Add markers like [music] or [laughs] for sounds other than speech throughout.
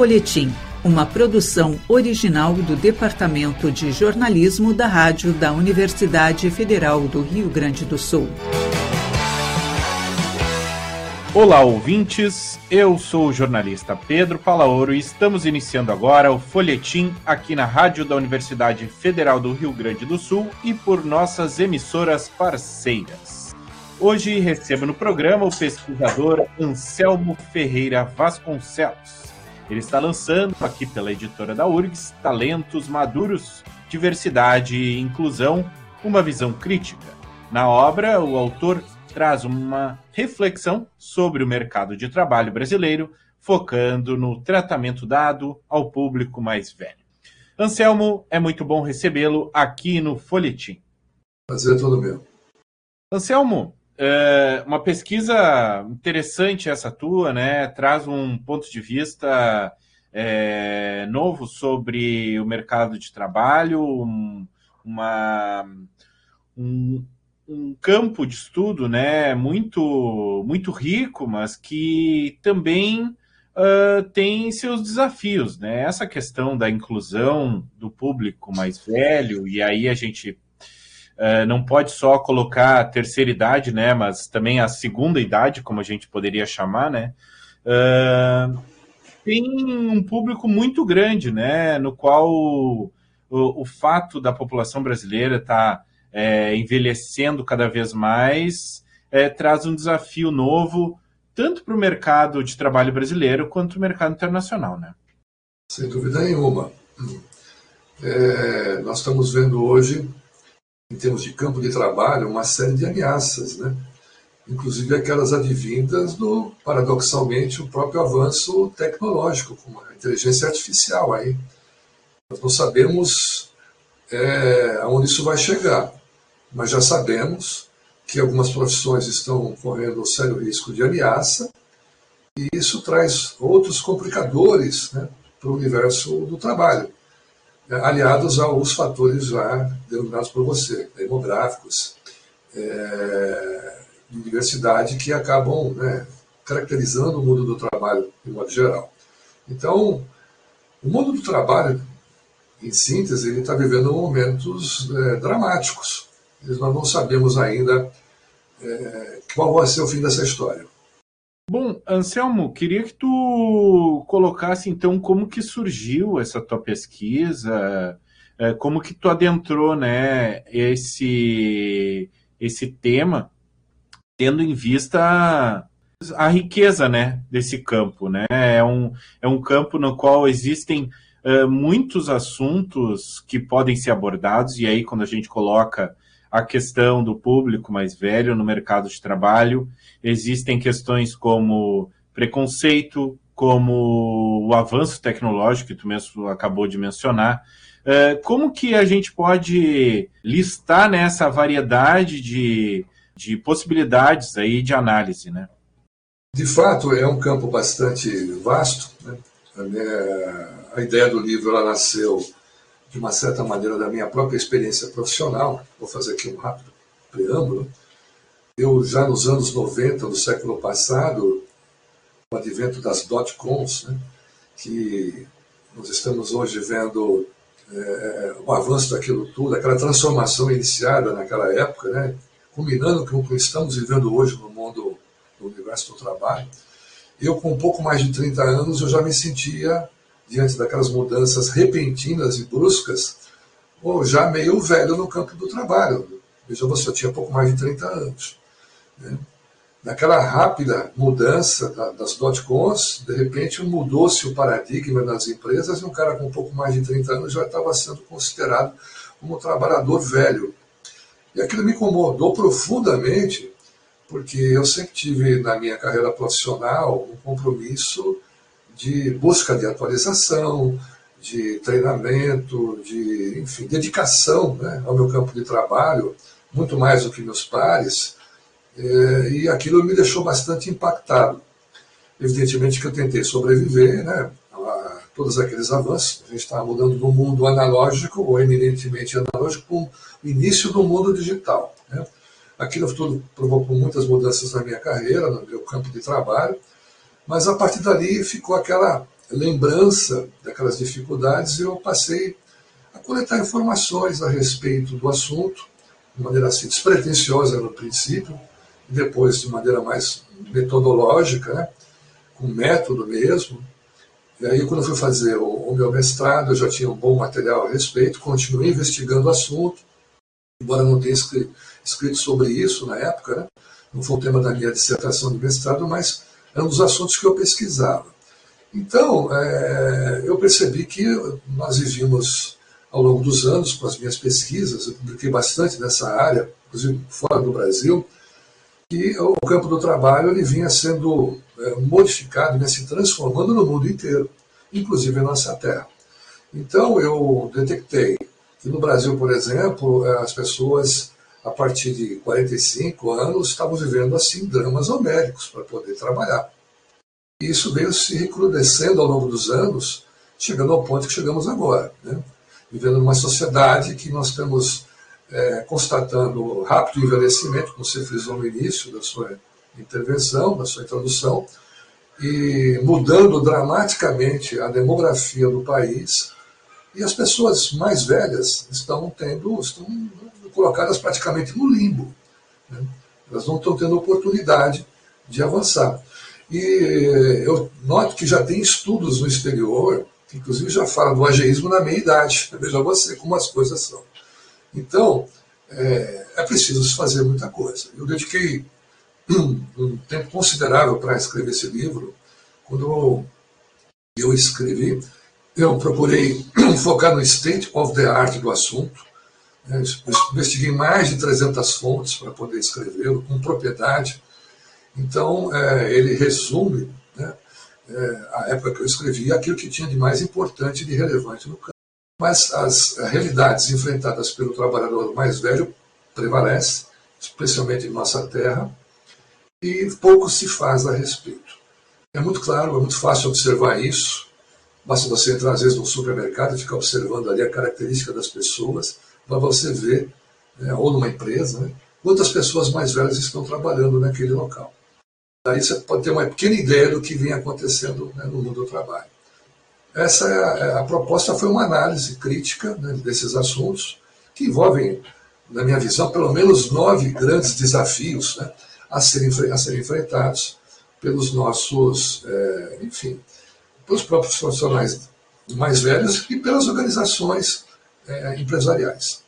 Folhetim, uma produção original do Departamento de Jornalismo da Rádio da Universidade Federal do Rio Grande do Sul. Olá, ouvintes. Eu sou o jornalista Pedro Palaoro e estamos iniciando agora o Folhetim aqui na Rádio da Universidade Federal do Rio Grande do Sul e por nossas emissoras parceiras. Hoje recebo no programa o pesquisador Anselmo Ferreira Vasconcelos. Ele está lançando aqui pela editora da URGS Talentos Maduros, Diversidade e Inclusão, uma visão crítica. Na obra, o autor traz uma reflexão sobre o mercado de trabalho brasileiro, focando no tratamento dado ao público mais velho. Anselmo, é muito bom recebê-lo aqui no Folhetim. Prazer é todo meu. Anselmo, é uma pesquisa interessante essa tua, né? Traz um ponto de vista é, novo sobre o mercado de trabalho, um, uma, um, um campo de estudo né, muito, muito rico, mas que também uh, tem seus desafios. Né? Essa questão da inclusão do público mais velho, e aí a gente uh, não pode só colocar a terceira idade, né, mas também a segunda idade, como a gente poderia chamar, né? Uh, tem um público muito grande, né, no qual o, o fato da população brasileira estar tá é, envelhecendo cada vez mais, é, traz um desafio novo, tanto para o mercado de trabalho brasileiro quanto para o mercado internacional. Né? Sem dúvida nenhuma. É, nós estamos vendo hoje, em termos de campo de trabalho, uma série de ameaças, né? inclusive aquelas advindas do, paradoxalmente, o próprio avanço tecnológico, como a inteligência artificial. Aí. Nós não sabemos é, aonde isso vai chegar mas já sabemos que algumas profissões estão correndo sério risco de ameaça, e isso traz outros complicadores né, para o universo do trabalho, aliados aos fatores já denominados por você, demográficos, é, de diversidade, que acabam né, caracterizando o mundo do trabalho de modo geral. Então, o mundo do trabalho, em síntese, ele está vivendo momentos é, dramáticos nós não sabemos ainda é, qual vai ser o fim dessa história. Bom, Anselmo, queria que tu colocasse então como que surgiu essa tua pesquisa, é, como que tu adentrou, né, esse esse tema, tendo em vista a riqueza, né, desse campo, né? É um é um campo no qual existem uh, muitos assuntos que podem ser abordados e aí quando a gente coloca a questão do público mais velho no mercado de trabalho. Existem questões como preconceito, como o avanço tecnológico, que tu mesmo acabou de mencionar. É, como que a gente pode listar nessa variedade de, de possibilidades aí de análise, né? De fato, é um campo bastante vasto. Né? A ideia do livro ela nasceu de uma certa maneira, da minha própria experiência profissional. Vou fazer aqui um rápido preâmbulo. Eu, já nos anos 90 do século passado, o advento das dot-coms, né, que nós estamos hoje vendo é, o avanço daquilo tudo, aquela transformação iniciada naquela época, né, combinando com o que estamos vivendo hoje no mundo, no universo do trabalho. Eu, com um pouco mais de 30 anos, eu já me sentia diante daquelas mudanças repentinas e bruscas, ou já meio velho no campo do trabalho. Veja você, eu tinha pouco mais de 30 anos. Né? Naquela rápida mudança das dot-coms, de repente mudou-se o paradigma das empresas e um cara com pouco mais de 30 anos já estava sendo considerado como um trabalhador velho. E aquilo me incomodou profundamente, porque eu sempre tive na minha carreira profissional um compromisso de busca de atualização, de treinamento, de enfim, dedicação né, ao meu campo de trabalho, muito mais do que meus pares, é, e aquilo me deixou bastante impactado. Evidentemente que eu tentei sobreviver né, a todos aqueles avanços. A gente estava mudando do mundo analógico, ou eminentemente analógico, para o início do mundo digital. Né. Aquilo tudo provocou muitas mudanças na minha carreira, no meu campo de trabalho, mas a partir dali ficou aquela lembrança daquelas dificuldades, eu passei a coletar informações a respeito do assunto, de maneira assim despretensiosa no princípio, e depois de maneira mais metodológica, né, com método mesmo. E aí, quando fui fazer o, o meu mestrado, eu já tinha um bom material a respeito, continuei investigando o assunto, embora não tenha escrito, escrito sobre isso na época, né, não foi o tema da minha dissertação de mestrado, mas era um dos assuntos que eu pesquisava. Então, é, eu percebi que nós vivíamos ao longo dos anos com as minhas pesquisas, eu publiquei bastante nessa área, inclusive fora do Brasil, que o campo do trabalho ele vinha sendo é, modificado, né, se transformando no mundo inteiro, inclusive em nossa terra. Então eu detectei que no Brasil, por exemplo, é, as pessoas a partir de 45 anos estavam vivendo assim dramas homéricos para poder trabalhar. E isso veio se recrudescendo ao longo dos anos, chegando ao ponto que chegamos agora. Né? Vivendo numa sociedade que nós estamos é, constatando rápido envelhecimento, como você frisou no início da sua intervenção, da sua introdução, e mudando dramaticamente a demografia do país. E as pessoas mais velhas estão tendo, estão colocadas praticamente no limbo. Né? Elas não estão tendo oportunidade de avançar. E eu noto que já tem estudos no exterior, que inclusive já falam do ageísmo na meia-idade. [laughs] Veja você como as coisas são. Então, é, é preciso se fazer muita coisa. Eu dediquei [clears throat] um tempo considerável para escrever esse livro. Quando eu escrevi, eu procurei [clears throat] focar no state of the art do assunto. Investiguei mais de 300 fontes para poder escrevê-lo com propriedade então, é, ele resume né, é, a época que eu escrevi aquilo que tinha de mais importante e de relevante no campo. Mas as realidades enfrentadas pelo trabalhador mais velho prevalecem, especialmente em nossa terra, e pouco se faz a respeito. É muito claro, é muito fácil observar isso. Basta você entrar às vezes no supermercado e ficar observando ali a característica das pessoas, para você ver, né, ou numa empresa, né, quantas pessoas mais velhas estão trabalhando naquele local. Daí você pode ter uma pequena ideia do que vem acontecendo né, no mundo do trabalho. Essa é a, é a, proposta foi uma análise crítica né, desses assuntos que envolvem, na minha visão, pelo menos nove grandes desafios né, a, serem, a serem enfrentados pelos nossos, é, enfim, pelos próprios profissionais mais velhos e pelas organizações é, empresariais.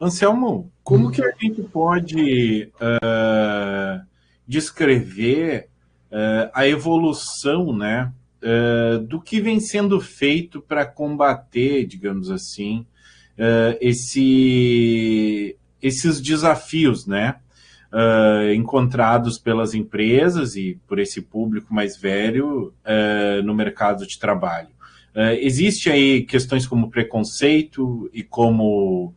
Anselmo, como hum. que a gente pode uh descrever uh, a evolução né, uh, do que vem sendo feito para combater, digamos assim, esse, esses desafios né, encontrados pelas empresas e por esse público mais velho no mercado de trabalho. Existe aí questões como preconceito e como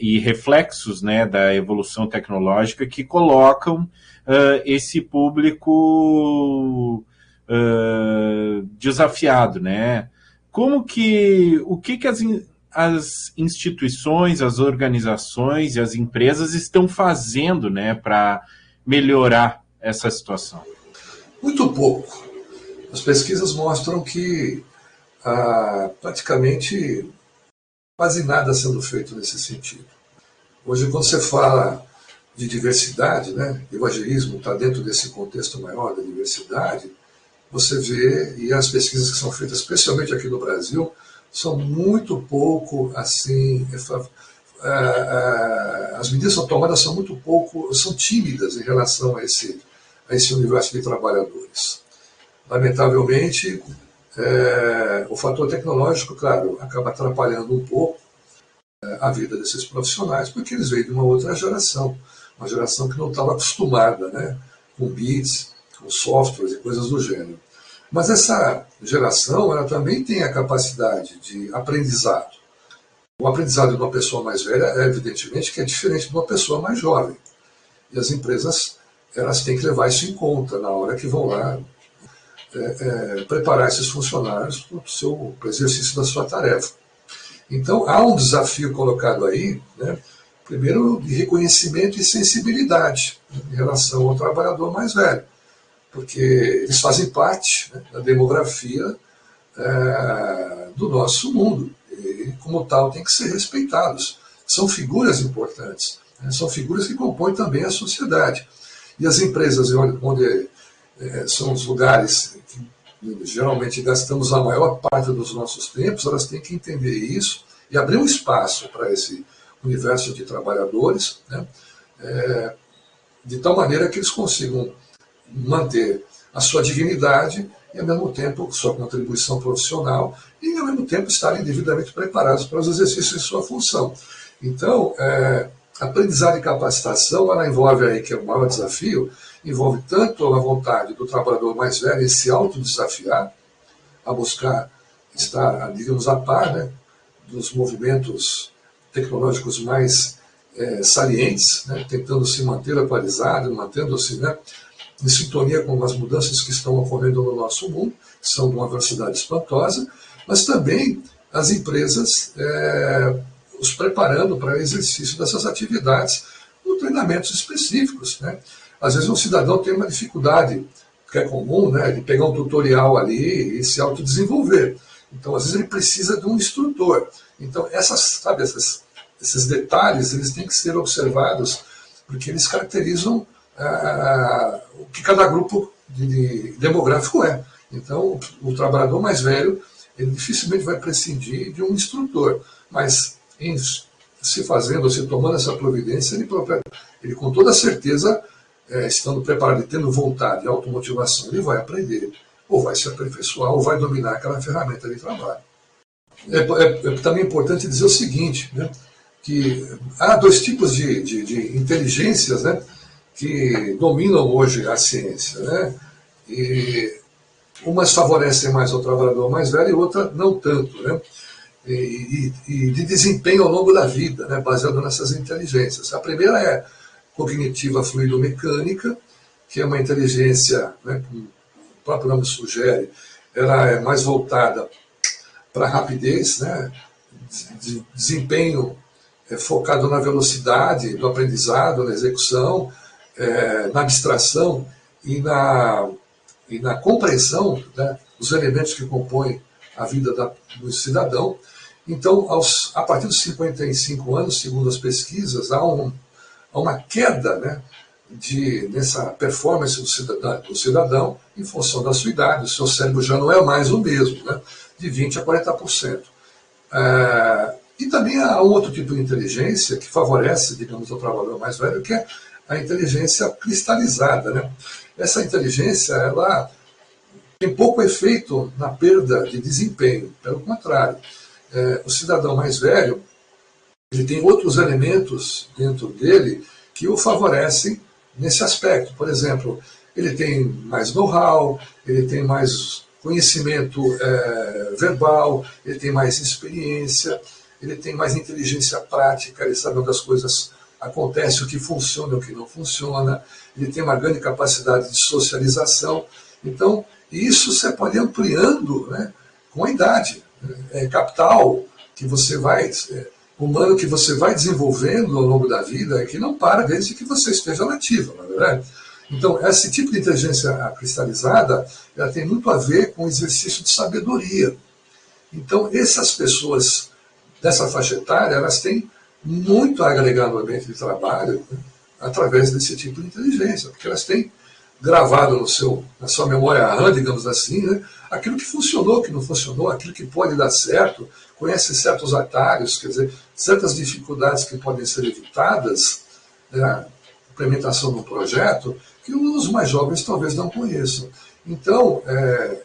e reflexos né, da evolução tecnológica que colocam uh, esse público uh, desafiado, né? Como que, o que que as, as instituições, as organizações e as empresas estão fazendo, né, para melhorar essa situação? Muito pouco. As pesquisas mostram que ah, praticamente quase nada sendo feito nesse sentido. Hoje, quando você fala de diversidade, né? o ageísmo está dentro desse contexto maior da diversidade, você vê, e as pesquisas que são feitas, especialmente aqui no Brasil, são muito pouco assim. É, é, as medidas são tomadas são muito pouco, são tímidas em relação a esse, a esse universo de trabalhadores. Lamentavelmente, é, o fator tecnológico, claro, acaba atrapalhando um pouco é, a vida desses profissionais, porque eles vêm de uma outra geração uma geração que não estava acostumada né, com bits, com softwares e coisas do gênero. Mas essa geração ela também tem a capacidade de aprendizado. O aprendizado de uma pessoa mais velha é evidentemente que é diferente de uma pessoa mais jovem. E as empresas elas têm que levar isso em conta na hora que vão lá é, é, preparar esses funcionários para o, seu, para o exercício da sua tarefa. Então há um desafio colocado aí, né, primeiro, de reconhecimento e sensibilidade em relação ao trabalhador mais velho. porque eles fazem parte né, da demografia é, do nosso mundo e, como tal, têm que ser respeitados. São figuras importantes, né, são figuras que compõem também a sociedade. E as empresas, onde é, são os lugares que geralmente gastamos a maior parte dos nossos tempos, elas têm que entender isso e abrir um espaço para esse universo de trabalhadores, né, é, de tal maneira que eles consigam manter a sua dignidade e, ao mesmo tempo, sua contribuição profissional e, ao mesmo tempo, estarem devidamente preparados para os exercícios de sua função. Então, é, aprendizagem e capacitação, ela envolve aí, que é o maior desafio, envolve tanto a vontade do trabalhador mais velho em se autodesafiar, a buscar estar, digamos, a par né, dos movimentos tecnológicos mais é, salientes, né, tentando se manter atualizado, mantendo-se né, em sintonia com as mudanças que estão ocorrendo no nosso mundo, que são de uma velocidade espantosa, mas também as empresas é, os preparando para o exercício dessas atividades com treinamentos específicos. Né? Às vezes um cidadão tem uma dificuldade, que é comum, né, de pegar um tutorial ali e se autodesenvolver. Então, às vezes ele precisa de um instrutor. Então, essas, sabe, essas, esses detalhes, eles têm que ser observados, porque eles caracterizam ah, o que cada grupo de, de demográfico é. Então, o trabalhador mais velho, ele dificilmente vai prescindir de um instrutor, mas em se fazendo, se tomando essa providência, ele, ele com toda certeza, é, estando preparado e tendo vontade, automotivação, ele vai aprender, ou vai se aperfeiçoar, ou vai dominar aquela ferramenta de trabalho. É, é, é também importante dizer o seguinte, né, que há dois tipos de, de, de inteligências, né, que dominam hoje a ciência. Né? E umas favorecem mais o trabalhador mais velho e outra não tanto. Né? E, e, e, de desempenho ao longo da vida, né? baseado nessas inteligências. A primeira é cognitiva fluidomecânica, que é uma inteligência, né, como o próprio nome sugere, ela é mais voltada para rapidez, né, de desempenho é, focado na velocidade do aprendizado, na execução, é, na abstração e na, e na compreensão né, dos elementos que compõem a vida da, do cidadão. Então, aos, a partir dos 55 anos, segundo as pesquisas, há, um, há uma queda né, de, nessa performance do cidadão, do cidadão em função da sua idade. O seu cérebro já não é mais o mesmo, né, de 20% a 40%. É, e também há outro tipo de inteligência que favorece, digamos, o trabalhador mais velho, que é a inteligência cristalizada. Né? Essa inteligência ela tem pouco efeito na perda de desempenho, pelo contrário. É, o cidadão mais velho ele tem outros elementos dentro dele que o favorecem nesse aspecto. Por exemplo, ele tem mais know-how, ele tem mais conhecimento é, verbal, ele tem mais experiência, ele tem mais inteligência prática, ele sabe onde as coisas acontece o que funciona e o que não funciona, ele tem uma grande capacidade de socialização. Então, isso você pode ir ampliando né, com a idade. É capital que você vai, é, humano que você vai desenvolvendo ao longo da vida, que não para desde que você esteja nativa, não é verdade? Então, esse tipo de inteligência cristalizada, ela tem muito a ver com o exercício de sabedoria. Então, essas pessoas dessa faixa etária, elas têm muito a agregar no ambiente de trabalho né, através desse tipo de inteligência, porque elas têm gravado no seu, na sua memória RAM, digamos assim, né, aquilo que funcionou, que não funcionou, aquilo que pode dar certo, conhece certos atalhos, quer dizer, certas dificuldades que podem ser evitadas na né, implementação do projeto, que os mais jovens talvez não conheçam. Então, é,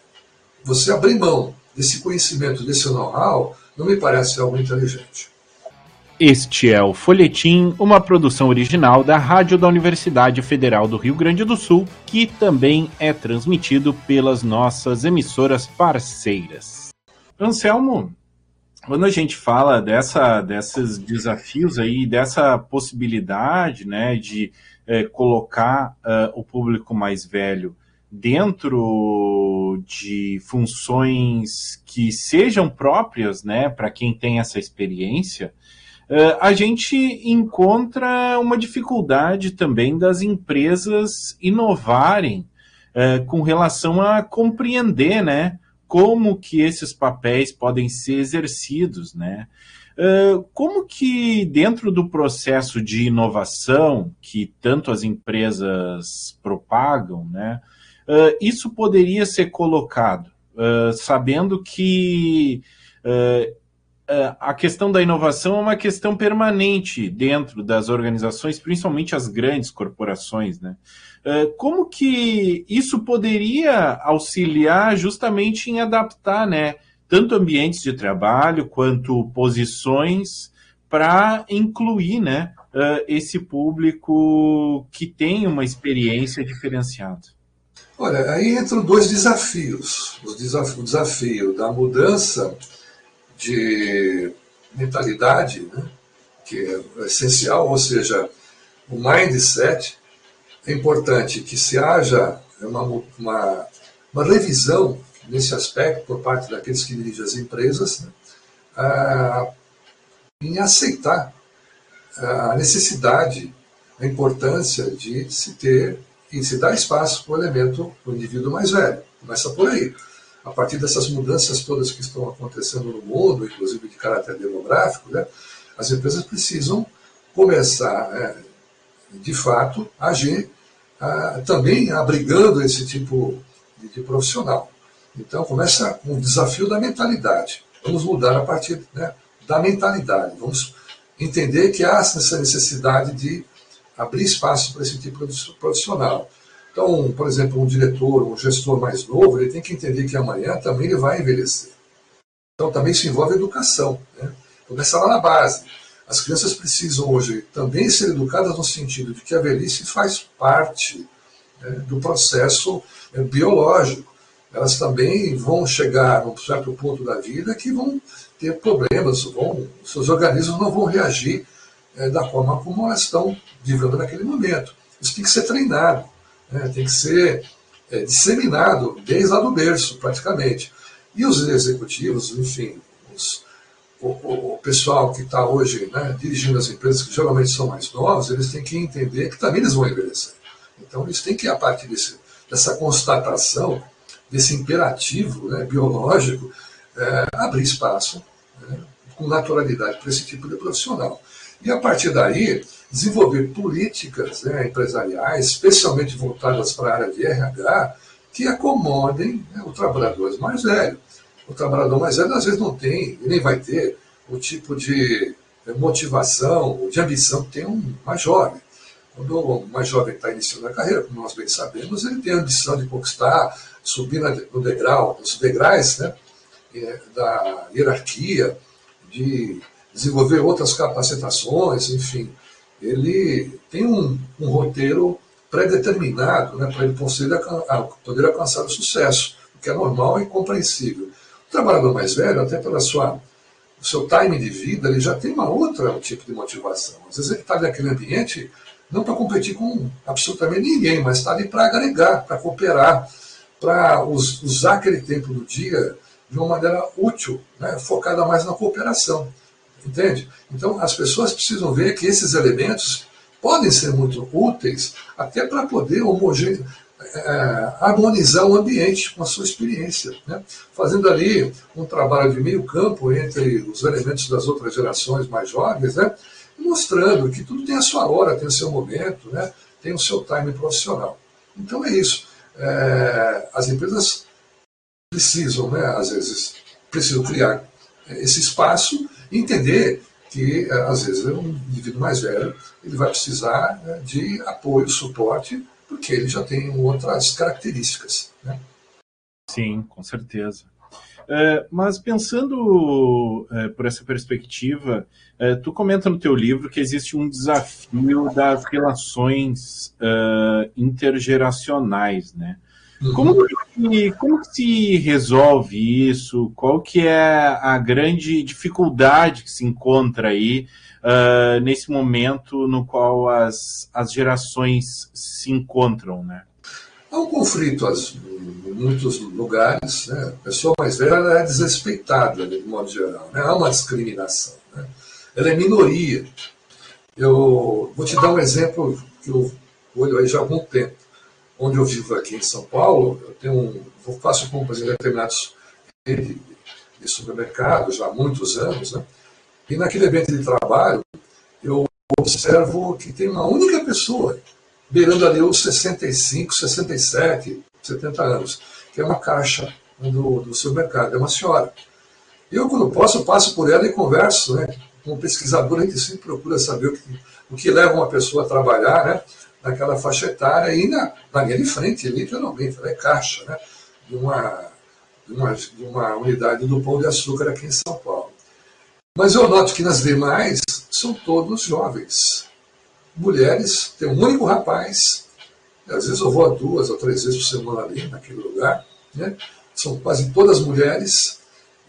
você abrir mão desse conhecimento, desse know-how, não me parece algo inteligente. Este é o Folhetim, uma produção original da Rádio da Universidade Federal do Rio Grande do Sul, que também é transmitido pelas nossas emissoras parceiras. Anselmo, quando a gente fala dessa, desses desafios aí, dessa possibilidade né, de é, colocar uh, o público mais velho dentro de funções que sejam próprias né, para quem tem essa experiência, Uh, a gente encontra uma dificuldade também das empresas inovarem uh, com relação a compreender, né, como que esses papéis podem ser exercidos, né? Uh, como que dentro do processo de inovação que tanto as empresas propagam, né, uh, isso poderia ser colocado, uh, sabendo que a questão da inovação é uma questão permanente dentro das organizações, principalmente as grandes corporações, né? Como que isso poderia auxiliar justamente em adaptar, né, tanto ambientes de trabalho quanto posições para incluir, né, esse público que tem uma experiência diferenciada? Olha, aí entram dois desafios. O desafio, o desafio da mudança de mentalidade, né, que é essencial, ou seja, o mindset. É importante que se haja uma, uma, uma revisão nesse aspecto por parte daqueles que dirigem as empresas, né, ah, em aceitar a necessidade, a importância de se ter e se dar espaço para o elemento, o indivíduo mais velho. Começa por aí a partir dessas mudanças todas que estão acontecendo no mundo, inclusive de caráter demográfico, né, as empresas precisam começar, é, de fato, a agir também abrigando esse tipo de, de, profissional. Então, começa com o desafio da mentalidade. Vamos mudar a partir né, da mentalidade. Vamos entender que há essa necessidade de abrir espaço para esse tipo de profissional. Então, por exemplo, um diretor, um gestor mais novo, ele tem que entender que amanhã também ele vai envelhecer. Então, também isso envolve educação. Né? Começa lá na base. As crianças precisam hoje também ser educadas no sentido de que a velhice faz parte né, do processo é, biológico. Elas também vão chegar a um certo ponto da vida que vão ter problemas, vão, seus organismos não vão reagir é, da forma como elas estão vivendo naquele momento. Isso tem que ser treinado né, tem que ser é, disseminado desde lá do berço, praticamente. E os executivos, enfim, os, o, o, pessoal que está hoje né, dirigindo as empresas, que geralmente são mais novos, eles têm que entender que também eles vão envelhecer. Então, eles têm que, a partir desse, dessa constatação, desse imperativo né, biológico, é, abrir espaço né, com naturalidade para esse tipo de profissional. E a partir daí, desenvolver políticas né, empresariais, especialmente voltadas para a área de RH, que acomodem né, o trabalhador mais velho. O trabalhador mais velho, às vezes, não tem, nem vai ter, o tipo de eh, motivação, de ambição que tem um mais jovem. Quando o mais jovem está iniciando a carreira, como nós bem sabemos, ele tem a ambição de conquistar, subir no degrau, nos degraus né, eh, da hierarquia, de desenvolver outras capacitações, enfim ele tem um, um roteiro pré-determinado né, para ele poder alcançar o sucesso, o que é normal e compreensível. O trabalhador mais velho, até pela sua o seu time de vida, ele já tem uma outra tipo de motivação. Às vezes ele está naquele ambiente não para competir com absolutamente ninguém, mas está ali para agregar, para cooperar, para usar aquele tempo do dia de uma maneira útil, né, focada mais na cooperação. Entende? Então, as pessoas precisam ver que esses elementos podem ser muito úteis até para poder homogene... É, harmonizar o ambiente com a sua experiência, né? fazendo ali um trabalho de meio campo entre os elementos das outras gerações mais jovens, né? mostrando que tudo tem a sua hora, tem o seu momento, né? tem o seu time profissional. Então é isso. É, as empresas precisam, né, às vezes, precisam criar esse espaço entender que, eh, às vezes, um indivíduo mais velho ele vai precisar né, de apoio, suporte, porque ele já tem outras características. Né? Sim, com certeza. É, mas pensando é, por essa perspectiva, é, tu comenta no teu livro que existe um desafio das relações intergeracionais, né? Como que, como que se resolve isso? Qual que é a grande dificuldade que se encontra aí uh, nesse momento no qual as, as gerações se encontram, né? Há um conflito em muitos lugares, né? a pessoa mais velha é desrespeitada, de modo geral, né? há uma discriminação. Né? Ela é minoria. Eu vou te dar um exemplo que eu olho aí já há algum tempo onde eu vivo aqui em São Paulo, eu tenho um, eu faço compras em determinados de, de supermercados já há muitos anos, né? E naquele evento de trabalho eu observo que tem uma única pessoa beirando ali os 65, 67, 70 anos, que é uma caixa do, do supermercado, é uma senhora. Eu, quando posso, passo por ela e converso, né? Como pesquisador, a gente sempre procura saber o que, o que leva uma pessoa a trabalhar, né? Naquela faixa etária e na, na linha de frente, literalmente, ela é caixa, né? De uma, de uma, de uma unidade do Pão de Açúcar aqui em São Paulo. Mas eu noto que nas demais são todos jovens. Mulheres, tem um único rapaz, às vezes eu vou duas ou três vezes por semana ali, naquele lugar, né? são quase todas mulheres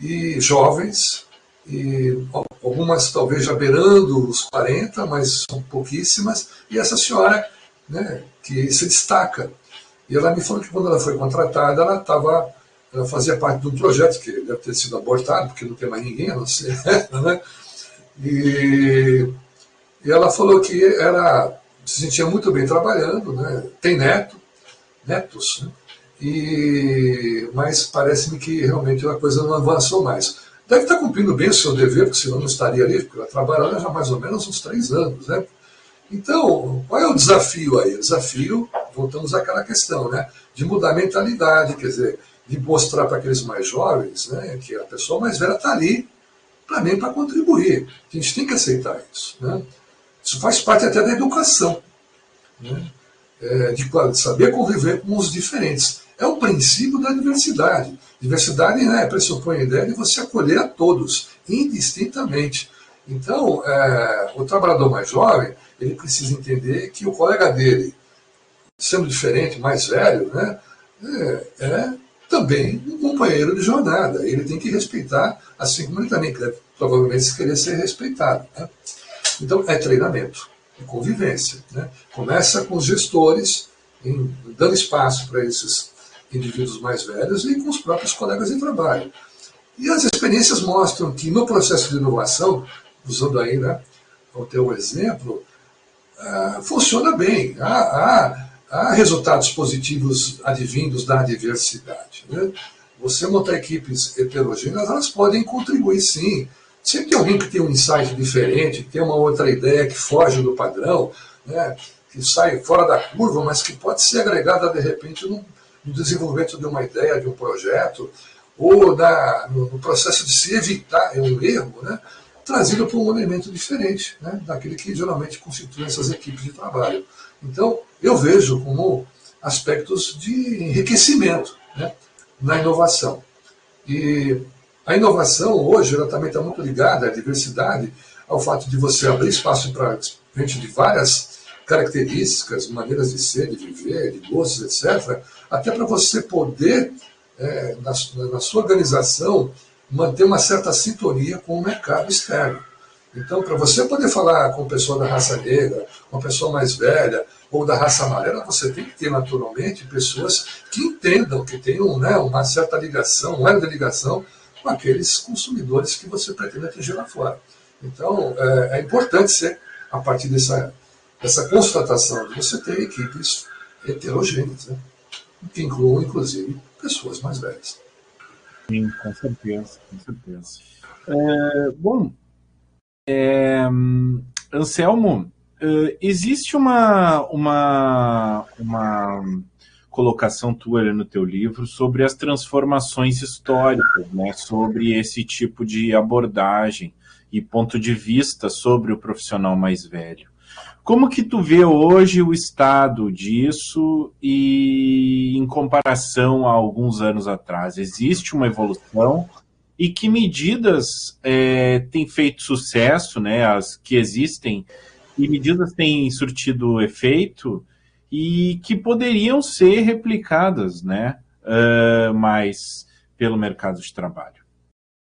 e jovens, e algumas talvez já beirando os 40, mas são pouquíssimas, e essa senhora né, que se destaca. E ela me falou que quando ela foi contratada, ela estava ela fazia parte de um projeto que deve ter sido abortado, porque não tem mais ninguém a não ser [laughs] ela, né? E, e ela falou que era, se sentia muito bem trabalhando, né? tem neto, netos, né? e, mas parece-me que realmente a coisa não avançou mais. Deve estar cumprindo bem o seu dever, porque senão não estaria ali, porque ela trabalha já mais ou menos uns três anos. Né? Então, qual é o desafio aí? O desafio, voltamos àquela questão, né? de mudar a mentalidade, quer dizer, de mostrar para aqueles mais jovens né, que a pessoa mais velha está ali mim para contribuir. A gente tem que aceitar isso. Né? Isso faz parte até da educação, né? é, de saber conviver com os diferentes. É o princípio da diversidade. Diversidade né, pressupõe a ideia de você acolher a todos, indistintamente. Então, é, o trabalhador mais jovem, ele precisa entender que o colega dele, sendo diferente, mais velho, né, é, é também um companheiro de jornada. Ele tem que respeitar, assim como ele também provavelmente querer ser respeitado. Né? Então, é treinamento, é convivência. Né? Começa com os gestores, em, dando espaço para esses indivíduos mais velhos e com os próprios colegas de trabalho. E as experiências mostram que no processo de inovação, usando aí né, o teu exemplo, uh, funciona bem. Há, há há resultados positivos advindos da diversidade. Né? Você montar equipes heterogêneas, elas podem contribuir sim. Sempre tem alguém que tem um insight diferente, tem uma outra ideia que foge do padrão, né? que sai fora da curva, mas que pode ser agregada de repente no, no desenvolvimento de uma ideia, de um projeto, ou na, no, no, processo de se evitar um erro, né? trazido por um elemento diferente né? daquele que geralmente constitui essas equipes de trabalho. Então, eu vejo como aspectos de enriquecimento né, na inovação. E a inovação hoje ela também está muito ligada à diversidade, ao fato de você abrir espaço para gente de várias características, maneiras de ser, de viver, de gostos, etc., até para você poder, é, na, na sua organização, manter uma certa sintonia com o mercado externo. Então, para você poder falar com pessoa da raça negra, uma pessoa mais velha, ou da raça amarela, você tem que ter naturalmente pessoas que entendam, que tenham né, uma certa ligação, um elo de ligação com aqueles consumidores que você pretende atingir lá fora. Então, é, é importante ser, a partir dessa, dessa constatação, de você ter equipes heterogêneas, né, que incluam, inclusive, pessoas mais velhas. Sim, com certeza, com certeza. É, bom, é, Anselmo, uh, existe uma, uma, uma colocação tua no teu livro sobre as transformações históricas, né, sobre esse tipo de abordagem e ponto de vista sobre o profissional mais velho. Como que tu vê hoje o estado disso e em comparação a alguns anos atrás? Existe uma evolução? E que medidas é, têm feito sucesso, né, as que existem, e medidas têm surtido efeito e que poderiam ser replicadas, né, uh, mais pelo mercado de trabalho.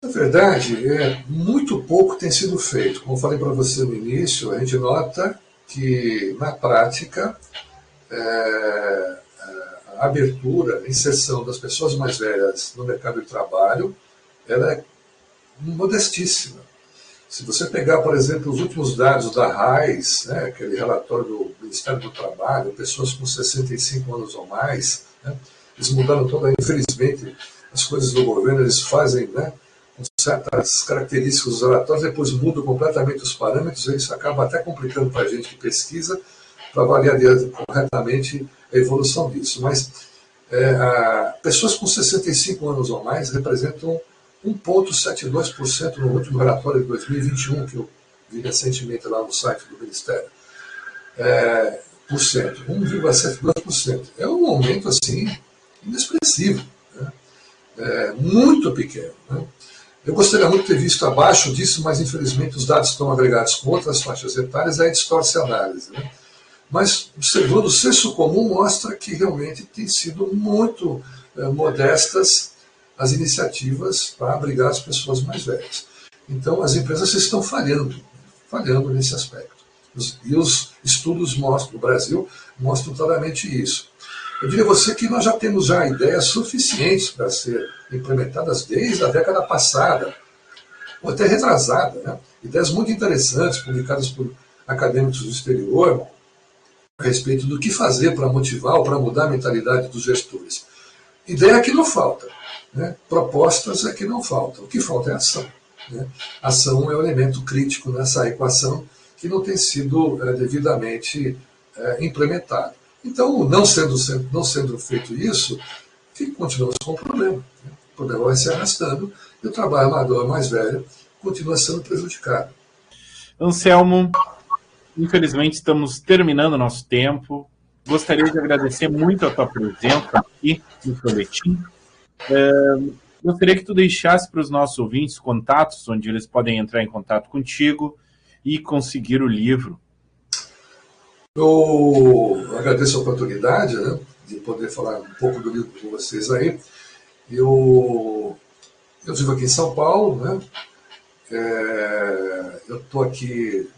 Na verdade, é, muito pouco tem sido feito. Como falei para você no início, a gente nota que, na prática, é, a abertura, a inserção das pessoas mais velhas no mercado de trabalho ela é modestíssima. Se você pegar, por exemplo, os últimos dados da RAIS, né, aquele relatório do Ministério do Trabalho, pessoas com 65 anos ou mais, né, eles mudaram toda, infelizmente, as coisas do governo, eles fazem né, com certas características dos relatórios, depois mudam completamente os parâmetros, e isso acaba até complicando para a gente que pesquisa, para avaliar corretamente a evolução disso. Mas é, a, pessoas com 65 anos ou mais representam 1,72% no último relatório de 2021, que eu vi recentemente lá no site do Ministério. É, por cento, 1,72%. É um aumento assim inexpressivo, né? é, muito pequeno. Né? Eu gostaria muito de ter visto abaixo disso, mas infelizmente os dados estão agregados com outras faixas etárias, aí distorce a análise. Né? Mas observando o senso comum mostra que realmente tem sido muito é, modestas as iniciativas para abrigar as pessoas mais velhas. Então, as empresas estão falhando, falhando nesse aspecto. E os estudos mostram, no Brasil mostram claramente isso. Eu diria a você que nós já temos já ideias suficientes para ser implementadas desde a década passada, ou até retrasada. Né? Ideias muito interessantes, publicadas por acadêmicos do exterior, a respeito do que fazer para motivar ou para mudar a mentalidade dos gestores. Ideia que não falta. Né? Propostas é que não faltam. O que falta é ação. Né? Ação é o elemento crítico nessa equação que não tem sido é, devidamente é, implementado. Então, não sendo, não sendo feito isso, continuamos com o problema. Né? O problema vai se arrastando e o trabalho amador mais velho continua sendo prejudicado. Anselmo, infelizmente estamos terminando nosso tempo. Gostaria de agradecer muito a tua presença aqui no Folhetim. É, gostaria que tu deixasse para os nossos ouvintes contatos onde eles podem entrar em contato contigo e conseguir o livro. Eu agradeço a oportunidade né, de poder falar um pouco do livro com vocês aí. Eu, eu vivo aqui em São Paulo, né? É, eu estou aqui.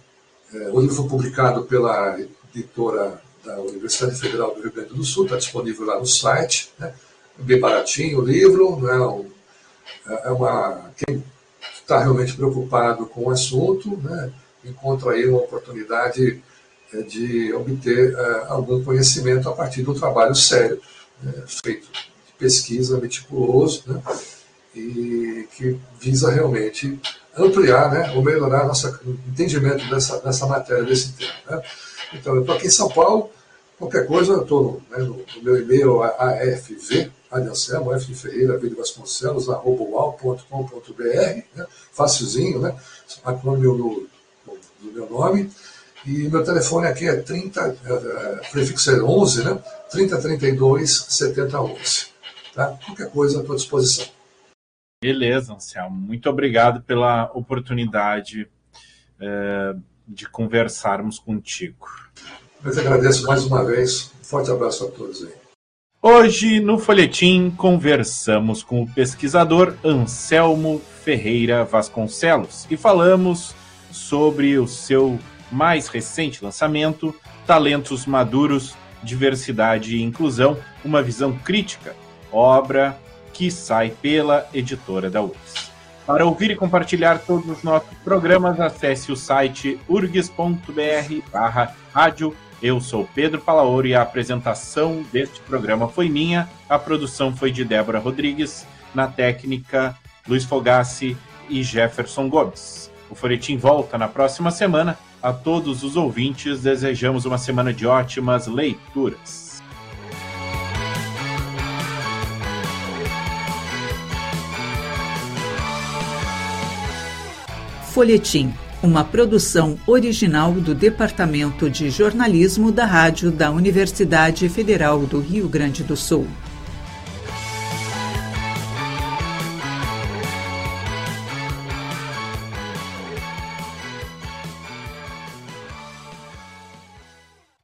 É, o livro foi publicado pela editora da Universidade Federal do Rio Grande do Sul, está disponível lá no site. Né? Bem baratinho o livro, né? é uma quem está realmente preocupado com o assunto, né? encontra aí uma oportunidade é, de obter é, algum conhecimento a partir do trabalho sério né? feito de pesquisa meticuloso, né? e que visa realmente ampliar, né, ou melhorar nosso entendimento dessa, dessa matéria, desse tema. Né? Então, eu estou aqui em São Paulo, qualquer coisa, eu estou né, no, no, meu e-mail afv, Anselmo, F de Ferreira, V de Vasconcelos, arroba ual.com.br, né? facilzinho, né? Acrônimo do, do, meu nome. E meu telefone aqui é 30, é, é, prefixo é 11, né? 3032 7011. Tá? Qualquer coisa à tua disposição. Beleza, Anselmo. Muito obrigado pela oportunidade é, de conversarmos contigo. Eu te agradeço mais uma vez. Um forte abraço a todos aí. Hoje, no Folhetim, conversamos com o pesquisador Anselmo Ferreira Vasconcelos e falamos sobre o seu mais recente lançamento, Talentos Maduros, Diversidade e Inclusão, uma visão crítica, obra que sai pela editora da URGS. Para ouvir e compartilhar todos os nossos programas, acesse o site urgs.br barra rádio eu sou Pedro Palaoro e a apresentação deste programa foi minha, a produção foi de Débora Rodrigues, na técnica Luiz Fogassi e Jefferson Gomes. O Folhetim volta na próxima semana. A todos os ouvintes, desejamos uma semana de ótimas leituras. Folhetim uma produção original do Departamento de Jornalismo da Rádio da Universidade Federal do Rio Grande do Sul.